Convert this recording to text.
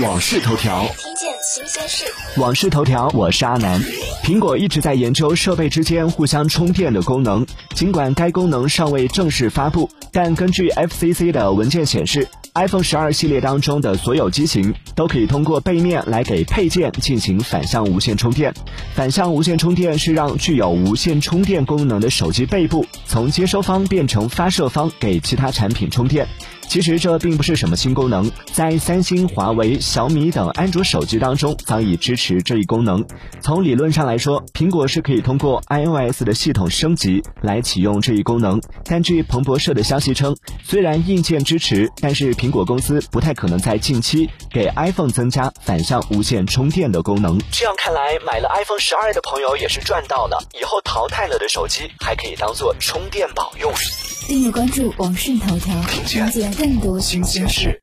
网视头条，听见新鲜事。网视头条，我是阿南。苹果一直在研究设备之间互相充电的功能，尽管该功能尚未正式发布，但根据 FCC 的文件显示，iPhone 十二系列当中的所有机型都可以通过背面来给配件进行反向无线充电。反向无线充电是让具有无线充电功能的手机背部从接收方变成发射方给其他产品充电。其实这并不是什么新功能，在三星、华为、小米等安卓手机当中早已支持这一功能。从理论上来说，苹果是可以通过 iOS 的系统升级来启用这一功能。但据彭博社的消息称，虽然硬件支持，但是苹果公司不太可能在近期给 iPhone 增加反向无线充电的功能。这样看来，买了 iPhone 十二的朋友也是赚到了，以后淘汰了的手机还可以当做充电宝用。订阅关注网讯头条，了解更多新鲜事。